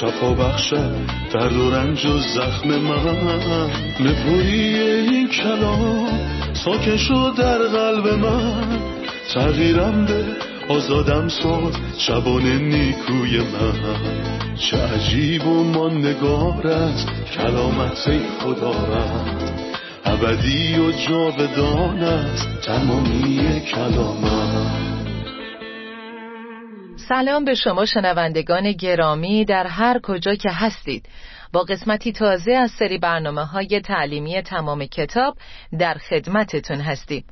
شفا بخشد درد و رنج و زخم من. نپویی این کلام ساکن شد در قلب من. تغییرم به آزادم ساد شبان نیکوی من. چه عجیب و ماندگار است کلامت خدا رد ابدی و جاودان است تمامی کلامت سلام به شما شنوندگان گرامی در هر کجا که هستید. با قسمتی تازه از سری برنامه های تعلیمی تمام کتاب در خدمتتون هستیم.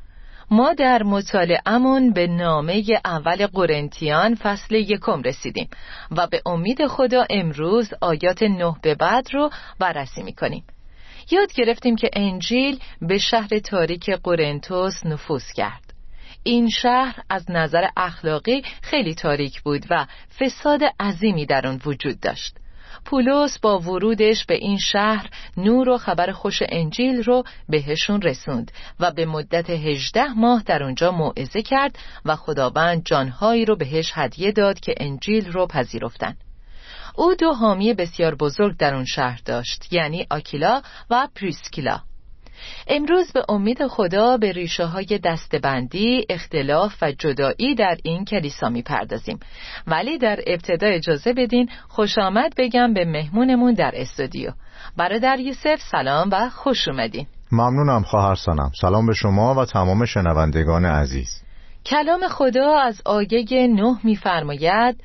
ما در مطالعهمون به نامه اول قرنتیان فصل یکم رسیدیم و به امید خدا امروز آیات نه به بعد رو بررسی می‌کنیم. یاد گرفتیم که انجیل به شهر تاریک قرنتوس نفوذ کرد. این شهر از نظر اخلاقی خیلی تاریک بود و فساد عظیمی در آن وجود داشت. پولس با ورودش به این شهر نور و خبر خوش انجیل رو بهشون رسوند و به مدت هجده ماه در اونجا موعظه کرد و خداوند جانهایی رو بهش هدیه داد که انجیل رو پذیرفتن. او دو حامی بسیار بزرگ در اون شهر داشت یعنی آکیلا و پریسکیلا. امروز به امید خدا به ریشه های دستبندی، اختلاف و جدایی در این کلیسا می‌پردازیم. ولی در ابتدا اجازه بدین خوش آمد بگم به مهمونمون در استودیو. برادر یوسف سلام و خوش اومدین. ممنونم خواهر سانم سلام به شما و تمام شنوندگان عزیز. کلام خدا از آیه نه میفرماید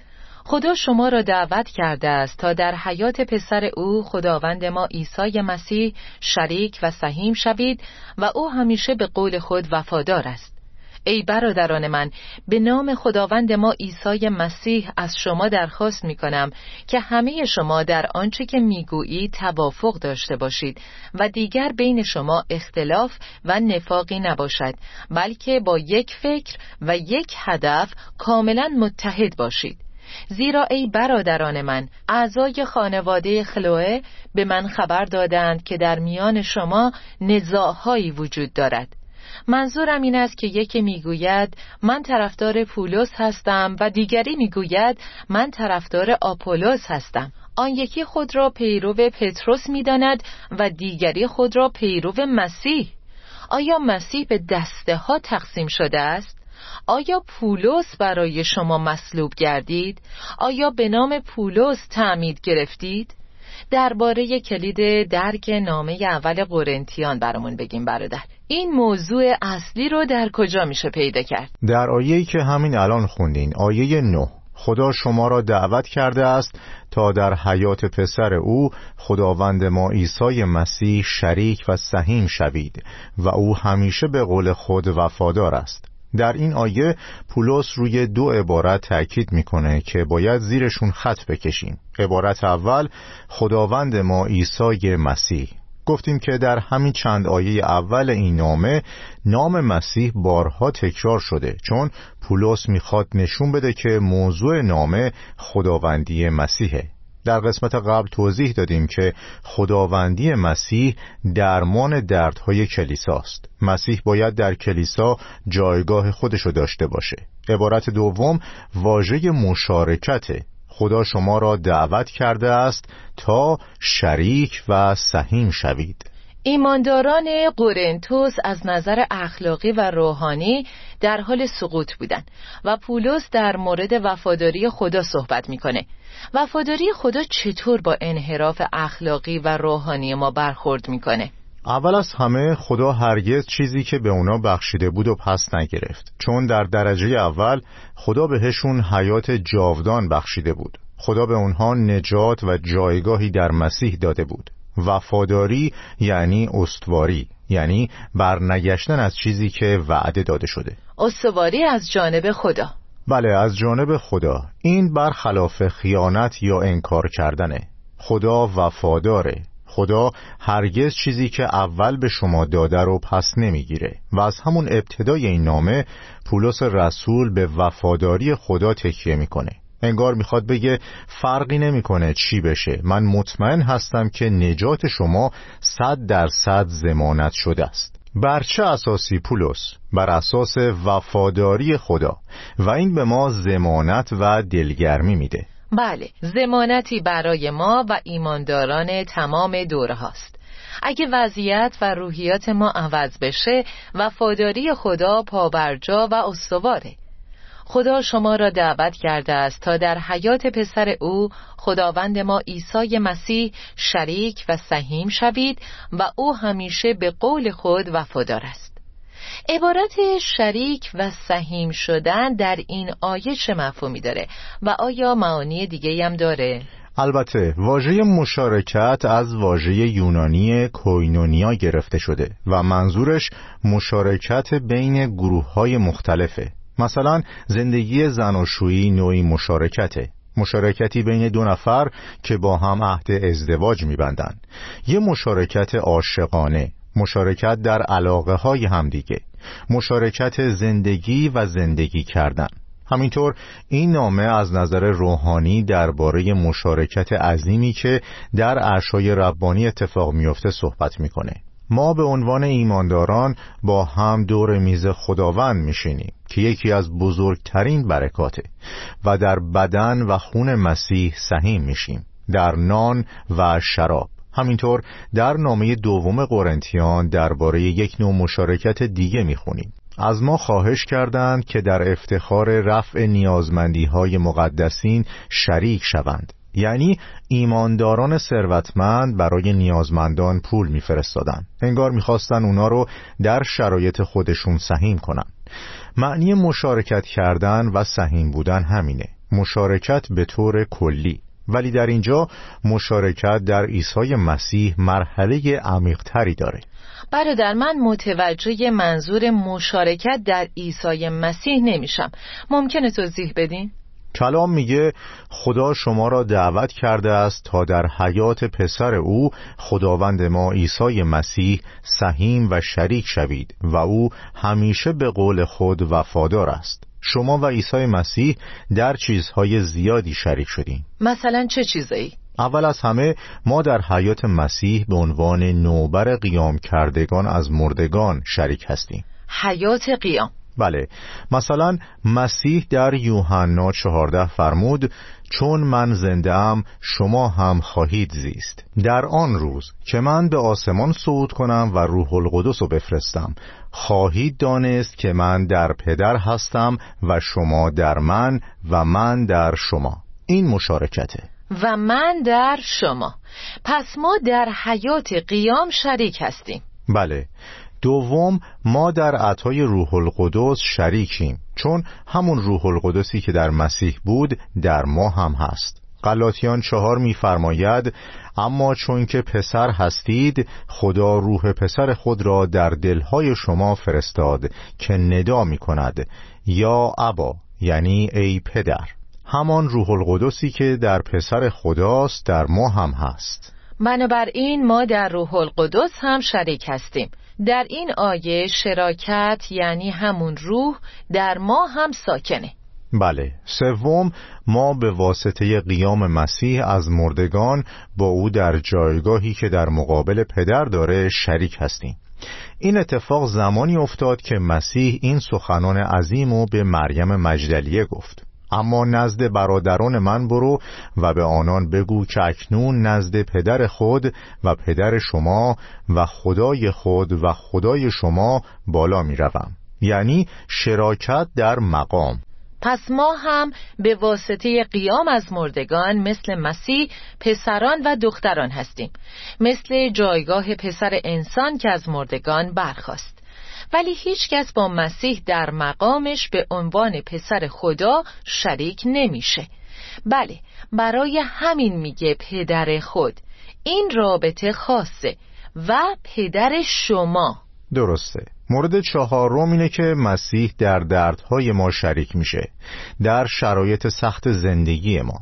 خدا شما را دعوت کرده است تا در حیات پسر او خداوند ما عیسی مسیح شریک و سهیم شوید و او همیشه به قول خود وفادار است. ای برادران من به نام خداوند ما عیسی مسیح از شما درخواست می کنم که همه شما در آنچه که می‌گویی توافق داشته باشید و دیگر بین شما اختلاف و نفاقی نباشد بلکه با یک فکر و یک هدف کاملا متحد باشید. زیرا ای برادران من اعضای خانواده خلوه به من خبر دادند که در میان شما نزاعهایی وجود دارد. منظورم این است که یکی می‌گوید من طرفدار پولس هستم و دیگری می‌گوید من طرفدار آپولوس هستم. آن یکی خود را پیرو پتروس می‌داند و دیگری خود را پیرو مسیح. آیا مسیح به دسته ها تقسیم شده است؟ آیا پولس برای شما مصلوب گردید؟ آیا به نام پولس تعمید گرفتید؟ درباره کلید درک نامه اول قرنتیان برامون بگیم برادر این موضوع اصلی رو در کجا میشه پیدا کرد؟ در آیه‌ای که همین الان خوندین آیه 9 خدا شما را دعوت کرده است تا در حیات پسر او خداوند ما عیسی مسیح شریک و سهیم شوید و او همیشه به قول خود وفادار است در این آیه پولس روی دو عبارت تأکید می‌کنه که باید زیرشون خط بکشیم. عبارت اول خداوند ما عیسی مسیح. گفتیم که در همین چند آیه اول این نامه نام مسیح بارها تکرار شده چون پولس می‌خواد نشون بده که موضوع نامه خداوندی مسیحه. در قسمت قبل توضیح دادیم که خداوندی مسیح درمان دردهای کلیساست. مسیح باید در کلیسا جایگاه خودشو داشته باشه. عبارت دوم واژه مشارکته خدا شما را دعوت کرده است تا شریک و سهیم شوید. ایمانداران قرنتوس از نظر اخلاقی و روحانی در حال سقوط بودند و پولس در مورد وفاداری خدا صحبت می‌کنه. وفاداری خدا چطور با انحراف اخلاقی و روحانی ما برخورد می‌کنه؟ اول از همه خدا هرگز چیزی که به اونا بخشیده بود و پس نگرفت. چون در درجه اول خدا بهشون حیات جاودان بخشیده بود. خدا به اونها نجات و جایگاهی در مسیح داده بود. وفاداری یعنی استواری یعنی برنگشتن از چیزی که وعده داده شده. استواری از جانب خدا. بله از جانب خدا. این برخلاف خیانت یا انکار کردنه. خدا وفاداره. خدا هرگز چیزی که اول به شما داده رو پس نمی‌گیره. و از همون ابتدای این نامه پولس رسول به وفاداری خدا تکیه می‌کنه. انگار می‌خواد بگه فرقی نمی‌کنه چی بشه. من مطمئن هستم که نجات شما صد درصد زمانت شده است. بر چه اساسی پولس؟ بر اساس وفاداری خدا. و این به ما زمانت و دلگرمی میده. بله زمانتی برای ما و ایمانداران تمام دوره هاست اگه وضعیت و روحیات ما عوض بشه وفاداری خدا پابرجا و استواره. خدا شما را دعوت کرده است تا در حیات پسر او خداوند ما عیسی مسیح شریک و سهیم شوید و او همیشه به قول خود وفادار است عبارت شریک و سهیم شدن در این آیه چه مفهومی داره و آیا معانی دیگه هم داره؟ البته واژه مشارکت از واژه یونانی کوینونیا گرفته شده و منظورش مشارکت بین گروه های مختلفه مثلا زندگی زناشویی نوعی مشارکته. مشارکتی بین دو نفر که با هم عهد ازدواج میبندن. یه مشارکت عاشقانه مشارکت در علاقه های همدیگه مشارکت زندگی و زندگی کردن. همینطور این نامه از نظر روحانی درباره مشارکت عظیمی که در عرشای ربانی اتفاق میفته صحبت می‌کنه. ما به عنوان ایمانداران با هم دور میز خداوند میشینیم که یکی از بزرگترین برکاته و در بدن و خون مسیح سهیم میشیم در نان و شراب. همینطور در نامه دوم قرنتیان درباره یک نوع مشارکت دیگه می‌خونیم. از ما خواهش کردند که در افتخار رفع نیازمندی های مقدسین شریک شوند. یعنی ایمانداران ثروتمند برای نیازمندان پول میفرستادن. انگار می‌خواستن اونا رو در شرایط خودشون سهیم کنن. معنی مشارکت کردن و سهیم بودن همینه. مشارکت به طور کلی. ولی در اینجا مشارکت در عیسی مسیح مرحله عمیقتری داره. برادر من متوجه منظور مشارکت در عیسی مسیح نمیشم. ممکنه توضیح بدین؟ کلام میگه خدا شما را دعوت کرده است تا در حیات پسر او خداوند ما عیسی مسیح سهیم و شریک شوید و او همیشه به قول خود وفادار است. شما و عیسی مسیح در چیزهای زیادی شریک شدیم. مثلا چه چیزایی؟ اول از همه ما در حیات مسیح به عنوان نوبر قیام کردگان از مردگان شریک هستیم. حیات قیام. بله. مثلا مسیح در یوحنا چهارده فرمود چون من زنده ام شما هم خواهید زیست. در آن روز که من به آسمان صعود کنم و روح القدس رو بفرستم خواهید دانست که من در پدر هستم و شما در من و من در شما. این مشارکته. و من در شما. پس ما در حیات قیام شریک هستیم. بله. دوم ما در عطای روح القدس شریکیم چون همون روح القدسی که در مسیح بود در ما هم هست. قلاتیان چهار میفرماید اما چون که پسر هستید خدا روح پسر خود را در دلهای شما فرستاد که ندا می کند یا ابا یعنی ای پدر. همان روح القدسی که در پسر خداست در ما هم هست. بنابراین ما در روح القدس هم شریک هستیم. در این آیه شراکت یعنی همون روح در ما هم ساکنه. بله سوم ما به واسطه قیام مسیح از مردگان با او در جایگاهی که در مقابل پدر داره شریک هستیم. این اتفاق زمانی افتاد که مسیح این سخنان عظیم و به مریم مجدلیه گفت. اما نزد برادران من برو و به آنان بگو که اکنون نزد پدر خود و پدر شما و خدای خود و خدای شما بالا می روم. یعنی شراکت در مقام. پس ما هم به واسطه قیام از مردگان مثل مسیح پسران و دختران هستیم. مثل جایگاه پسر انسان که از مردگان برخواست ولی هیچکس با مسیح در مقامش به عنوان پسر خدا شریک نمیشه. بله برای همین میگه پدر خود. این رابطه خاصه و پدر شما. درسته. مورد چهارم اینه که مسیح در دردهای ما شریک میشه در شرایط سخت زندگی ما.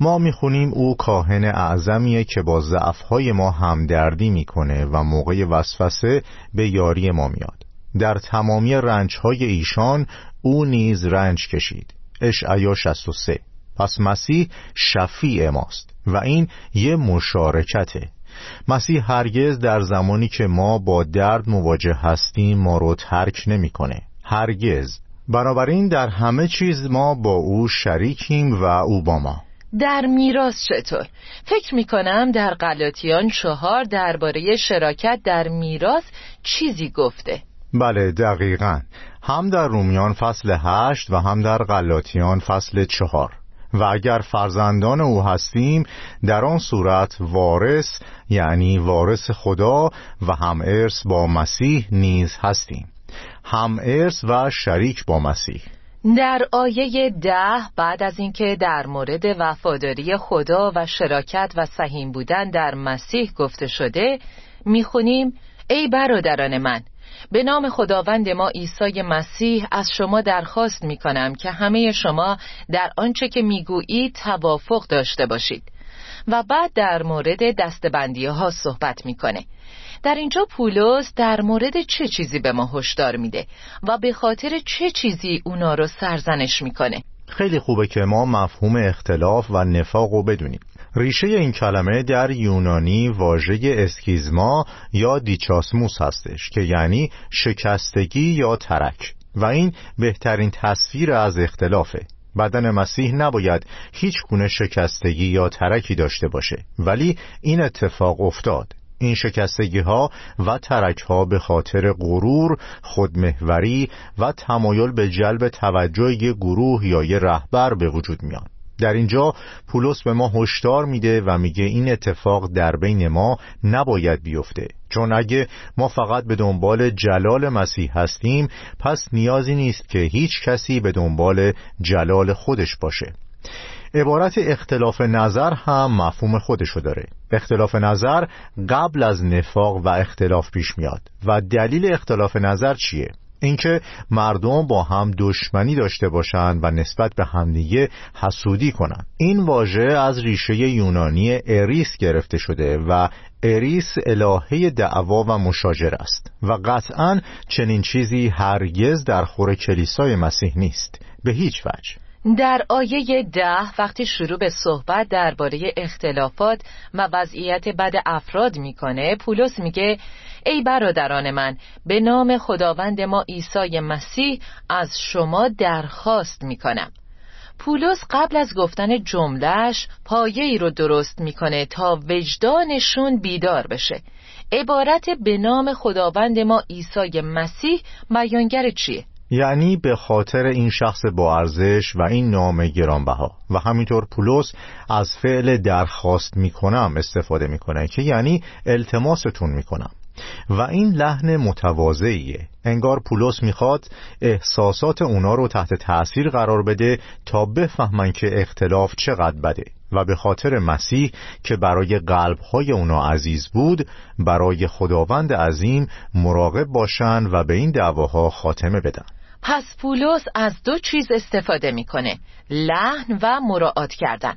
ما می‌خونیم او کاهن اعظمیه که با ضعفهای ما همدردی می‌کنه و موقع وسوسه به یاری ما میاد. در تمامی رنجهای ایشان او نیز رنج کشید. اشعیا 63 پس مسیح شفیع ماست و این یه مشارکته. مسیح هرگز در زمانی که ما با درد مواجه هستیم ما رو ترک نمی‌کنه. هرگز. بنابراین در همه چیز ما با او شریکیم و او با ما. در میراث چطور؟ فکر می کنم در قلاتیان چهار درباره شراکت در میراث چیزی گفته. بله دقیقا. هم در رومیان فصل هشت و هم در قلاتیان فصل چهار. و اگر فرزندان او هستیم در آن صورت وارث یعنی وارث خدا و هم ارث با مسیح نیز هستیم. هم ارث و شریک با مسیح. در آیه ده بعد از اینکه در مورد وفاداری خدا و شراکت و سهیم بودن در مسیح گفته شده می‌خونیم ای برادران من به نام خداوند ما عیسی مسیح از شما درخواست می کنم که همه شما در آنچه که می‌گویید توافق داشته باشید و بعد در مورد دستبندی ها صحبت می‌کنه. در اینجا پولس در مورد چه چیزی به ما هشدار میده و به خاطر چه چیزی اونا رو سرزنش می‌کنه؟ خیلی خوبه که ما مفهوم اختلاف و نفاق رو بدونیم. ریشه این کلمه در یونانی واژه اسکیزما یا دیچاسموس هستش که یعنی شکستگی یا ترک. و این بهترین تصویر از اختلافه. بدن مسیح نباید هیچ گونه شکستگی یا ترکی داشته باشه. ولی این اتفاق افتاد. این شکستگی ها و ترک ها به خاطر غرور، خودمهوری و تمایل به جلب توجه گروه یا یه رهبر به وجود میان. در اینجا پولس به ما هشدار میده و میگه این اتفاق در بین ما نباید بیفته. چون اگه ما فقط به دنبال جلال مسیح هستیم پس نیازی نیست که هیچ کسی به دنبال جلال خودش باشه. عبارت اختلاف نظر هم مفهوم خودشو داره. اختلاف نظر قبل از نفاق و اختلاف پیش میاد. و دلیل اختلاف نظر چیه؟ اینکه مردم با هم دشمنی داشته باشند و نسبت به همدیگه حسودی کنند. این واژه از ریشه یونانی اریس گرفته شده و اریس الهه دعوا و مشاجر است و قطعا چنین چیزی هرگز در خور کلیسای مسیح نیست. به هیچ وجه. در آیه ده وقتی شروع به صحبت درباره اختلافات و وضعیت بد افراد می‌کنه پولس میگه ای برادران من به نام خداوند ما عیسی مسیح از شما درخواست می‌کنم پولس قبل از گفتن جملهش پایه ای رو درست می‌کنه تا وجدانشون بیدار بشه عبارت به نام خداوند ما عیسی مسیح بیانگر چیه؟ یعنی به خاطر این شخص با ارزش و این نام گرانبها. و همینطور پولس از فعل درخواست می‌کنم استفاده می‌کنه که یعنی التماستون می‌کنم. و این لحن متواضعیه. انگار پولس می‌خواد احساسات اونا رو تحت تأثیر قرار بده تا بفهمن که اختلاف چقدر بده. و به خاطر مسیح که برای قلبهای اونا عزیز بود برای خداوند عظیم مراقب باشن و به این دعواها خاتمه بدن. پس پولس از دو چیز استفاده می‌کنه لحن و مراعات کردن.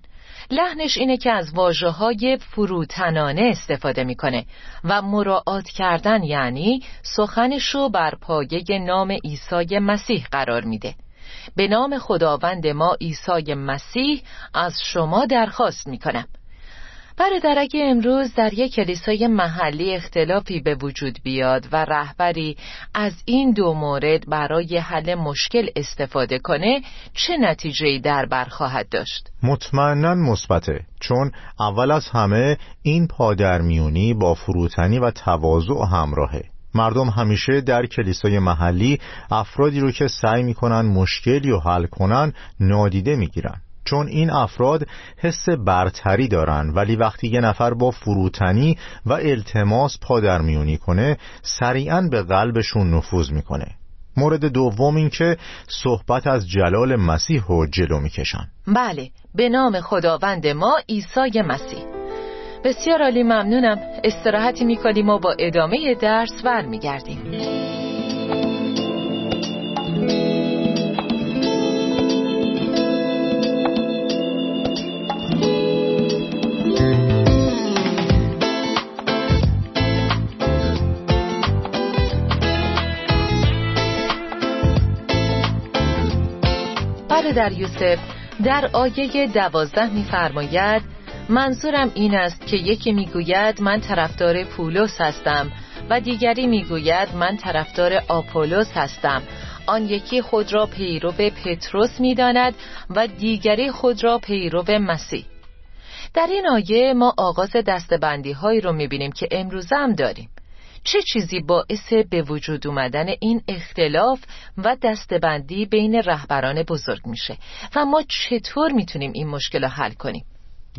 لحنش اینه که از واجه های فروتنانه استفاده می‌کنه و مراعات کردن یعنی سخنش رو بر پایه نام عیسی مسیح قرار میده. به نام خداوند ما عیسی مسیح از شما درخواست می‌کنم. برادر اگه امروز در یک کلیسای محلی اختلافی به وجود بیاد و رهبری از این دو مورد برای حل مشکل استفاده کنه چه نتیجه در بر خواهد داشت؟ مطمئنا مثبته چون اول از همه این پادرمیونی با فروتنی و تواضع همراهه مردم همیشه در کلیسای محلی افرادی رو که سعی می‌کنن مشکلی رو حل کنن نادیده می‌گیرن چون این افراد حس برتری دارن ولی وقتی یه نفر با فروتنی و التماس پادرمیونی کنه سریعا به قلبشون نفوذ می‌کنه. مورد دوم این که صحبت از جلال مسیح رو جلو می‌کشن. بله به نام خداوند ما عیسی مسیح. بسیار عالی ممنونم. استراحتی می‌کنیم و با ادامه درس برمیگردیم. برادر یوسف در آیه دوازده میفرماید منظورم این است که یکی می‌گوید من طرفدار پولس هستم و دیگری می‌گوید من طرفدار آپولوس هستم. آن یکی خود را پیرو پتروس می‌داند و دیگری خود را پیرو مسیح. در این آیه ما آغاز دستبندی هایی رو می‌بینیم که امروزه هم داریم. چه چیزی باعث به وجود اومدن این اختلاف و دستبندی بین رهبران بزرگ میشه؟ و ما چطور می‌تونیم این مشکل رو حل کنیم؟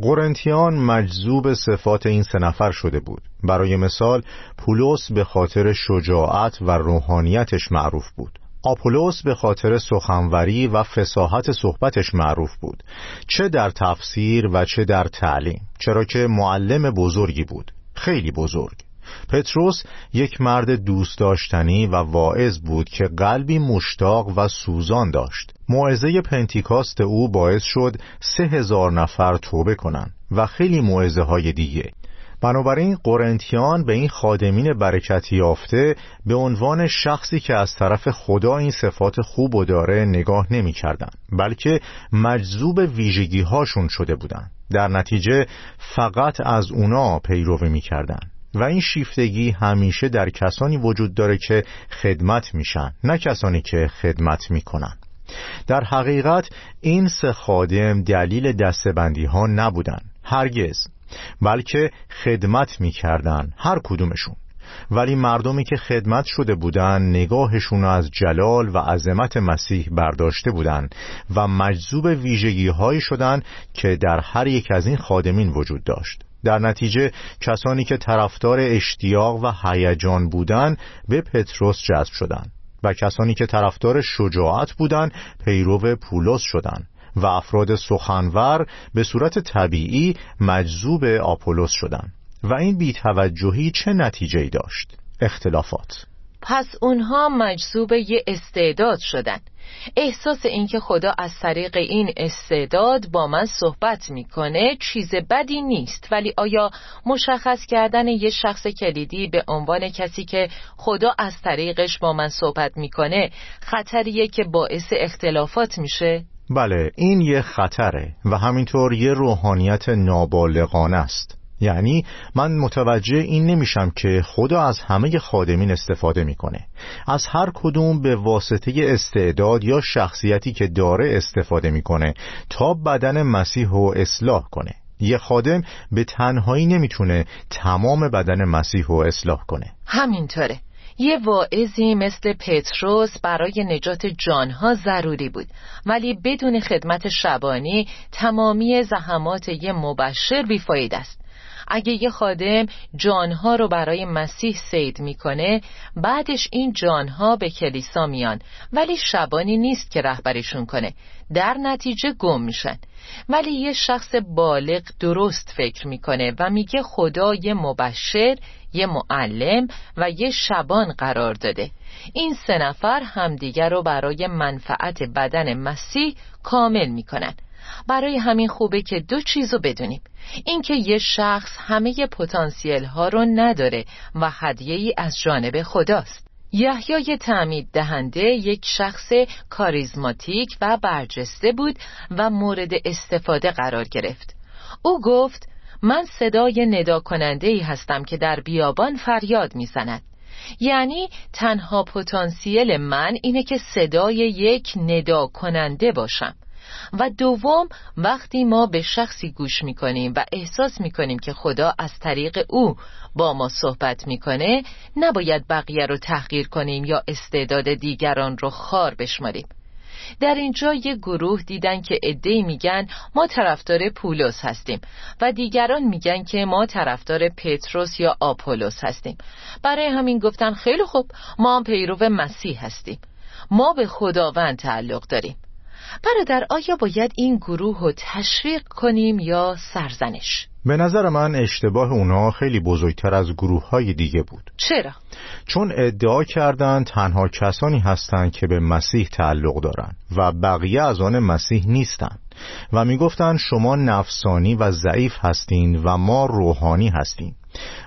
قرنتیان مجذوب صفات این سه نفر شده بود. برای مثال پولس به خاطر شجاعت و روحانیتش معروف بود. آپولوس به خاطر سخنوری و فساحت صحبتش معروف بود. چه در تفسیر و چه در تعلیم. چرا که معلم بزرگی بود. خیلی بزرگ. پتروس یک مرد دوست داشتنی و واعظ بود که قلبی مشتاق و سوزان داشت موعظه پنتیکاست او باعث شد سه هزار نفر توبه کنند و خیلی موعظه های دیگه بنابراین قرنتیان به این خادمین برکتی یافته به عنوان شخصی که از طرف خدا این صفات خوب و داره نگاه نمی کردن بلکه مجذوب ویژگی هاشون شده بودند. در نتیجه فقط از اونا پیروی می کردن. و این شیفتگی همیشه در کسانی وجود داره که خدمت میشن نه کسانی که خدمت می‌کنن. در حقیقت این سه خادم دلیل دستبندی ها نبودن هرگز بلکه خدمت می‌کردن هر کدومشون. ولی مردمی که خدمت شده بودن نگاهشون از جلال و عظمت مسیح برداشته بودند و مجذوب ویژگی هایی شدن که در هر یک از این خادمین وجود داشت. در نتیجه کسانی که طرفدار اشتیاق و هیجان بودند به پتروس جذب شدند و کسانی که طرفدار شجاعت بودند پیرو پولس شدند و افراد سخنور به صورت طبیعی مجذوب آپولوس شدند و این بیتوجهی چه نتیجه داشت؟ اختلافات پس اونها مجذوب یه استعداد شدن احساس اینکه خدا از طریق این استعداد با من صحبت می‌کنه چیز بدی نیست ولی آیا مشخص کردن یه شخص کلیدی به عنوان کسی که خدا از طریقش با من صحبت می‌کنه خطریه که باعث اختلافات میشه؟ بله این یه خطره و همینطور یه روحانیت نابالغانه است یعنی من متوجه این نمیشم که خدا از همه خادمین استفاده می‌کنه. از هر کدوم به واسطه استعداد یا شخصیتی که داره استفاده می‌کنه تا بدن مسیح رو اصلاح کنه. یه خادم به تنهایی نمی‌تونه تمام بدن مسیح رو اصلاح کنه. همینطوره. یه واعظی مثل پتروس برای نجات جانها ضروری بود. ولی بدون خدمت شبانی تمامی زحمات یه مبشر بیفاید است. اگه یه خادم جانها رو برای مسیح سید می‌کنه بعدش این جانها به کلیسا میان. ولی شبانی نیست که رهبریشون کنه. در نتیجه گم میشن. ولی یه شخص بالغ درست فکر می‌کنه و میگه خدا یه مبشر یه معلم و یه شبان قرار داده. این سه نفر همدیگر رو برای منفعت بدن مسیح کامل می‌کنن. برای همین خوبه که دو چیزو بدونیم. اینکه یه شخص همه پتانسیل ها رو نداره و هدیه ای از جانب خداست. یحیای تعمید دهنده یک شخص کاریزماتیک و برجسته بود و مورد استفاده قرار گرفت. او گفت من صدای ندا کننده ای هستم که در بیابان فریاد می‌زند. یعنی تنها پتانسیل من اینه که صدای یک ندا کننده باشم. و دوم وقتی ما به شخصی گوش می‌کنیم و احساس می‌کنیم که خدا از طریق او با ما صحبت می‌کنه نباید بقیه رو تحقیر کنیم یا استعداد دیگران رو خار بشماریم. در اینجا یه گروه دیدن که ادهی میگن ما طرفدار پولس هستیم و دیگران میگن که ما طرفدار پتروس یا آپولوس هستیم. برای همین گفتن خیلی خوب ما هم پیرو مسیح هستیم. ما به خداوند تعلق داریم. برادر آیا باید این گروه رو تشویق کنیم یا سرزنش؟ به نظر من اشتباه اونا خیلی بزرگتر از گروه های دیگه بود چرا؟ چون ادعا کردن تنها کسانی هستند که به مسیح تعلق دارن و بقیه از آن مسیح نیستن و می‌گفتند شما نفسانی و ضعیف هستین و ما روحانی هستیم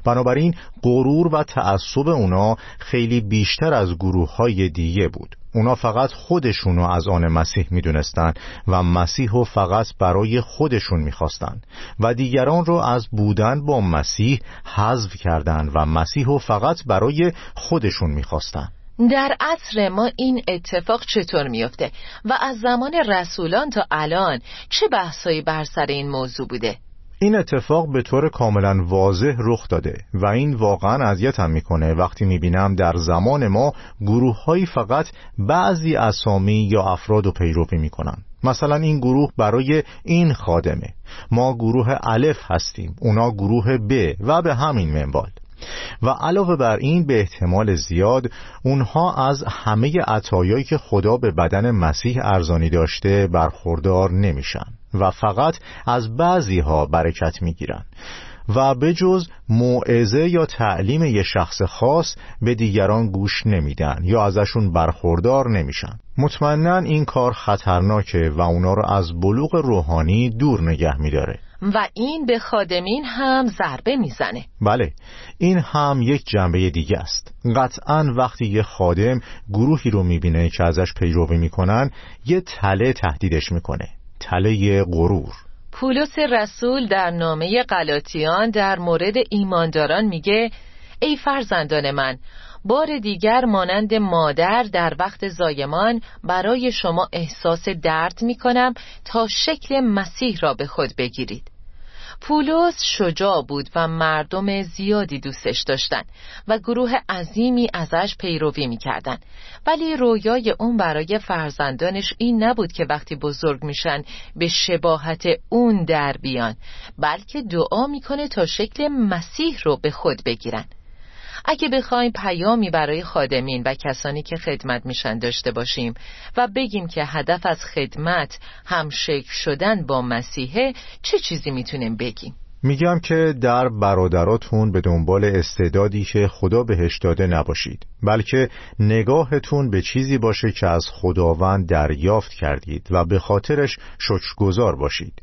بنابراین غرور و تعصب اونا خیلی بیشتر از گروه های دیگه بود اونا فقط خودشونو از آن مسیح می‌دونستن و مسیح رو فقط برای خودشون می‌خواستن و دیگران رو از بودن با مسیح حذف کردند و مسیح رو فقط برای خودشون می‌خواستن در عصر ما این اتفاق چطور میفته و از زمان رسولان تا الان چه بحثایی بر سر این موضوع بوده؟ این اتفاق به طور کاملا واضح رخ داده و این واقعا اذیتم می‌کنه. وقتی می‌بینم در زمان ما گروه فقط بعضی اسامی یا افراد رو پیروی می‌کنن. مثلا این گروه برای این خادمه. ما گروه الف هستیم اونا گروه ب و به همین منوال. و علاوه بر این به احتمال زیاد اونها از همه عطایایی که خدا به بدن مسیح ارزانی داشته برخوردار نمیشن. و فقط از بعضی ها برکت می‌گیرن و به جز موعظه یا تعلیم یه شخص خاص به دیگران گوش نمیدن یا ازشون برخوردار نمیشن. مطمئنا این کار خطرناکه و اونا رو از بلوغ روحانی دور نگه میداره. و این به خادمین هم ضربه می‌زنه. بله این هم یک جنبه دیگه است. قطعا وقتی یه خادم گروهی رو می‌بینه که ازش پیروی می‌کنن یه تله تهدیدش می‌کنه. تله غرور. پولس رسول در نامه قلاتیان در مورد ایمانداران میگه ای فرزندان من بار دیگر مانند مادر در وقت زایمان برای شما احساس درد می کنم تا شکل مسیح را به خود بگیرید. پولس شجاع بود و مردم زیادی دوستش داشتن و گروه عظیمی ازش پیروی می‌کردن. ولی رویای اون برای فرزندانش این نبود که وقتی بزرگ میشن به شباهت اون در بیان بلکه دعا می‌کنه تا شکل مسیح رو به خود بگیرن. اگه بخوایم پیامی برای خادمین و کسانی که خدمت میشن داشته باشیم و بگیم که هدف از خدمت همشکل شدن با مسیحه چه چیزی می‌تونیم بگیم؟ میگم که در برادراتون به دنبال استعدادی که خدا بهش داده نباشید بلکه نگاهتون به چیزی باشه که از خداوند دریافت کردید و به خاطرش شکرگزار باشید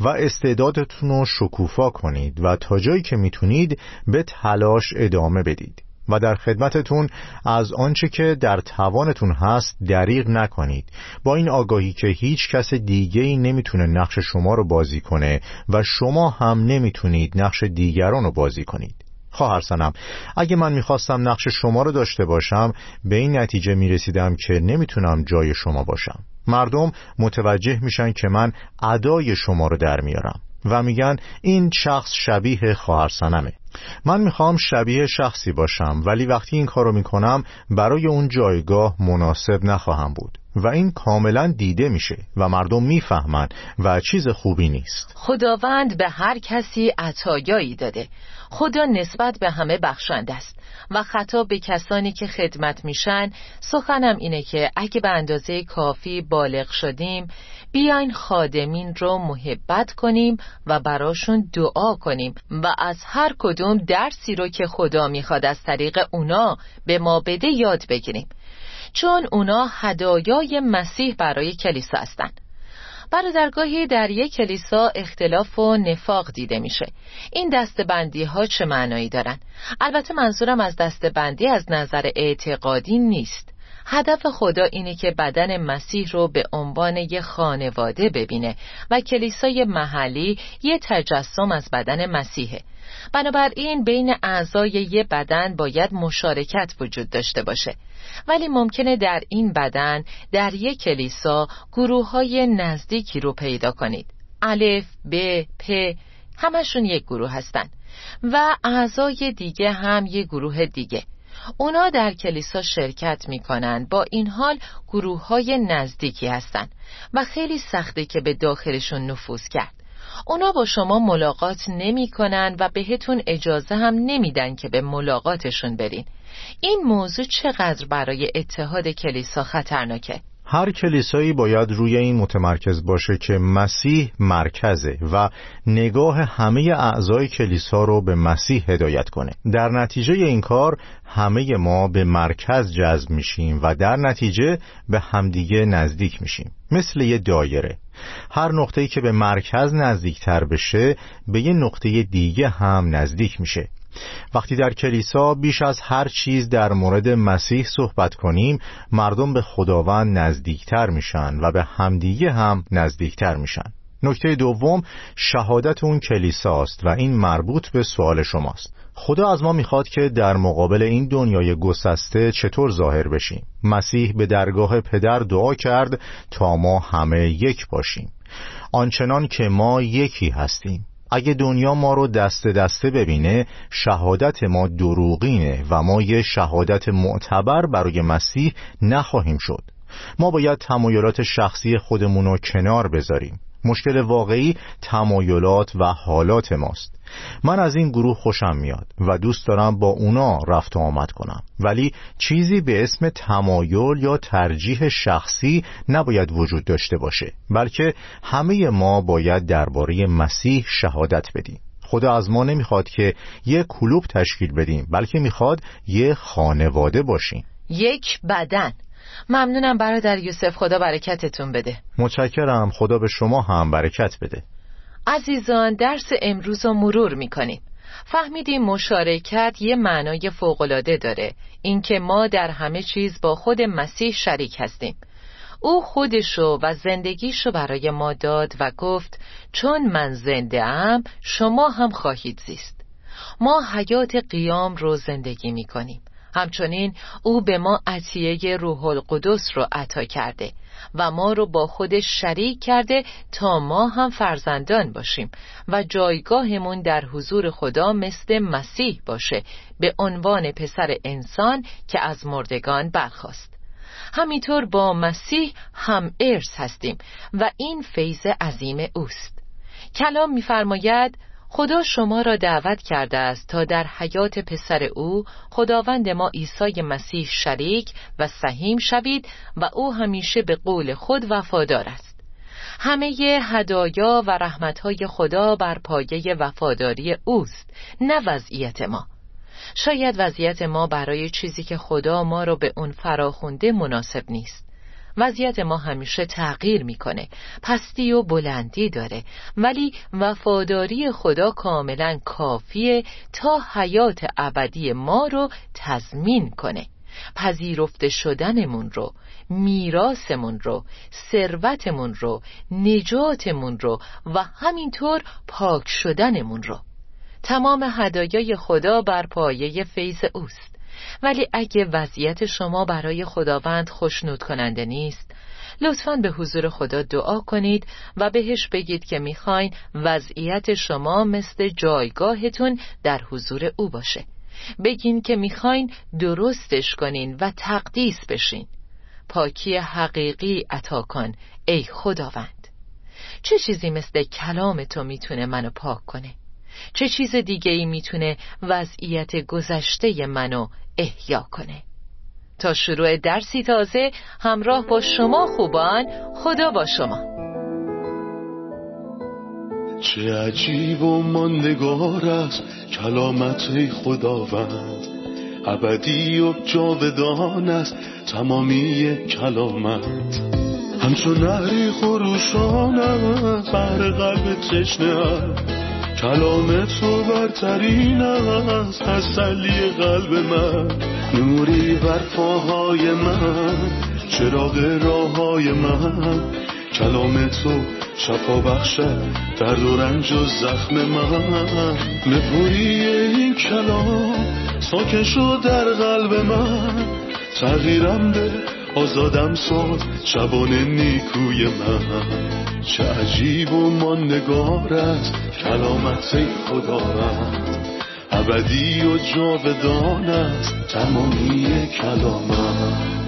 و استعدادتون رو شکوفا کنید و تا جایی که می‌تونید به تلاش ادامه بدید. و در خدمتتون از آنچه که در توانتون هست دریغ نکنید. با این آگاهی که هیچ کس دیگه ای نمی‌تونه نقش شما رو بازی کنه و شما هم نمی‌تونید نقش دیگران رو بازی کنید. خواهر سنم اگه من می‌خواستم نقش شما رو داشته باشم به این نتیجه می‌رسیدم که نمی‌تونم جای شما باشم. مردم متوجه میشن که من ادای شما رو در میارم. و میگن این شخص شبیه خواهر سنمه من می‌خوام شبیه شخصی باشم ولی وقتی این کارو می‌کنم برای اون جایگاه مناسب نخواهم بود. و این کاملا دیده میشه و مردم می‌فهمن و چیز خوبی نیست. خداوند به هر کسی عطایایی داده. خدا نسبت به همه بخشنده است. و خطاب به کسانی که خدمت میشن سخنم اینه که اگه به اندازه کافی بالغ شدیم بیاین خادمین رو محبت کنیم و براشون دعا کنیم و از هر کدوم درسی رو که خدا می‌خواد از طریق اونا به ما بده یاد بگیریم. چون اونا هدایای مسیح برای کلیسا هستند. برادرگاهی در یک کلیسا اختلاف و نفاق دیده میشه. این دستبندی ها چه معنایی دارن؟ البته منظورم از دستبندی از نظر اعتقادی نیست. هدف خدا اینه که بدن مسیح رو به عنوان یه خانواده ببینه و کلیسای محلی یه تجسم از بدن مسیحه. بنابراین بین اعضای یه بدن باید مشارکت وجود داشته باشه. ولی ممکنه در این بدن در یک کلیسا گروه های نزدیکی رو پیدا کنید. الف، ب، پ همشون یک گروه هستند و اعضای دیگه هم یک گروه دیگه. اونا در کلیسا شرکت می‌کنن. با این حال گروه های نزدیکی هستند و خیلی سخته که به داخلشون نفوذ کرد. اونا با شما ملاقات نمی کنن و بهتون اجازه هم نمیدن که به ملاقاتشون برین. این موضوع چقدر برای اتحاد کلیسا خطرناکه؟ هر کلیسایی باید روی این متمرکز باشه که مسیح مرکزه و نگاه همه اعضای کلیسا رو به مسیح هدایت کنه. در نتیجه این کار همه ما به مرکز جذب میشیم و در نتیجه به همدیگه نزدیک میشیم. مثل یه دایره. هر نقطه‌ای که به مرکز نزدیکتر بشه به یه نقطه دیگه هم نزدیک میشه. وقتی در کلیسا بیش از هر چیز در مورد مسیح صحبت کنیم مردم به خداوند نزدیکتر میشن و به همدیگه هم نزدیکتر میشن. نکته دوم شهادت اون کلیساست و این مربوط به سوال شماست. خدا از ما می‌خواد که در مقابل این دنیای گسسته چطور ظاهر بشیم. مسیح به درگاه پدر دعا کرد تا ما همه یک باشیم. آنچنان که ما یکی هستیم. اگه دنیا ما رو دست دسته ببینه شهادت ما دروغینه و ما یه شهادت معتبر برای مسیح نخواهیم شد. ما باید تمایلات شخصی خودمون رو کنار بذاریم. مشکل واقعی تمایلات و حالات ماست. من از این گروه خوشم میاد و دوست دارم با اونا رفت و آمد کنم. ولی چیزی به اسم تمایل یا ترجیح شخصی نباید وجود داشته باشه بلکه همه ما باید درباره مسیح شهادت بدیم. خدا از ما نمی‌خواد که یک کلوب تشکیل بدیم بلکه می‌خواد یه خانواده باشیم. یک بدن. ممنونم برادر یوسف خدا برکتتون بده. متشکرم خدا به شما هم برکت بده. عزیزان درس امروز رو مرور می‌کنیم. فهمیدیم مشارکت یه معنای فوقالعاده داره اینکه ما در همه چیز با خود مسیح شریک هستیم. او خودشو و زندگیشو برای ما داد و گفت چون من زنده ام شما هم خواهید زیست. ما حیات قیام رو زندگی می‌کنیم. همچنین او به ما عطیه روح القدس رو عطا کرده و ما رو با خودش شریک کرده تا ما هم فرزندان باشیم و جایگاهمون در حضور خدا مثل مسیح باشه به عنوان پسر انسان که از مردگان برخواست همینطور با مسیح هم ارث هستیم و این فیض عظیم اوست. کلام می‌فرماید خدا شما را دعوت کرده است تا در حیات پسر او خداوند ما عیسی مسیح شریک و سهیم شوید و او همیشه به قول خود وفادار است. همه هدایا و رحمتهای خدا بر پایه وفاداری اوست نه وضعیت ما. شاید وضعیت ما برای چیزی که خدا ما را به اون فراخونده مناسب نیست. وضعیت ما همیشه تغییر می‌کنه. پستی و بلندی داره. ولی وفاداری خدا کاملا کافیه تا حیات ابدی ما رو تضمین کنه. پذیرفته شدنمون رو میراثمون رو ثروتمون رو نجاتمون رو و همینطور پاک شدنمون رو. تمام هدایای خدا بر پایه فیض اوست. ولی اگه وضعیت شما برای خداوند خوشنود کننده نیست لطفا به حضور خدا دعا کنید و بهش بگید که می‌خواین وضعیت شما مثل جایگاهتون در حضور او باشه. بگین که می‌خواین درستش کنین و تقدیس بشین. پاکی حقیقی عطا کن ای خداوند. چه چیزی مثل کلام تو می‌تونه منو پاک کنه؟ چه چیز دیگه ای می‌تونه وضعیت گذشته منو احیا کنه؟ تا شروع درسی تازه همراه با شما خوبان خدا با شما. چه عجیب و ماندگار است کلامت خداوند. ابدی و جاودان است تمامی کلامت. همچون نهری خروشان است بر قلب تشنه کلام تو برترین است تسلی قلب من. نوری بر پاهای من چراغ راه من. کلام تو شفا بخشد درد و رنج و زخم من. نپوری این کلام ساکن شد در قلب من. تغییرم به آزادم ساز شبان نیکوی من. چه عجیب و ماندگار است کلامت خداوند ابدی و جاودان است تمامی کلامت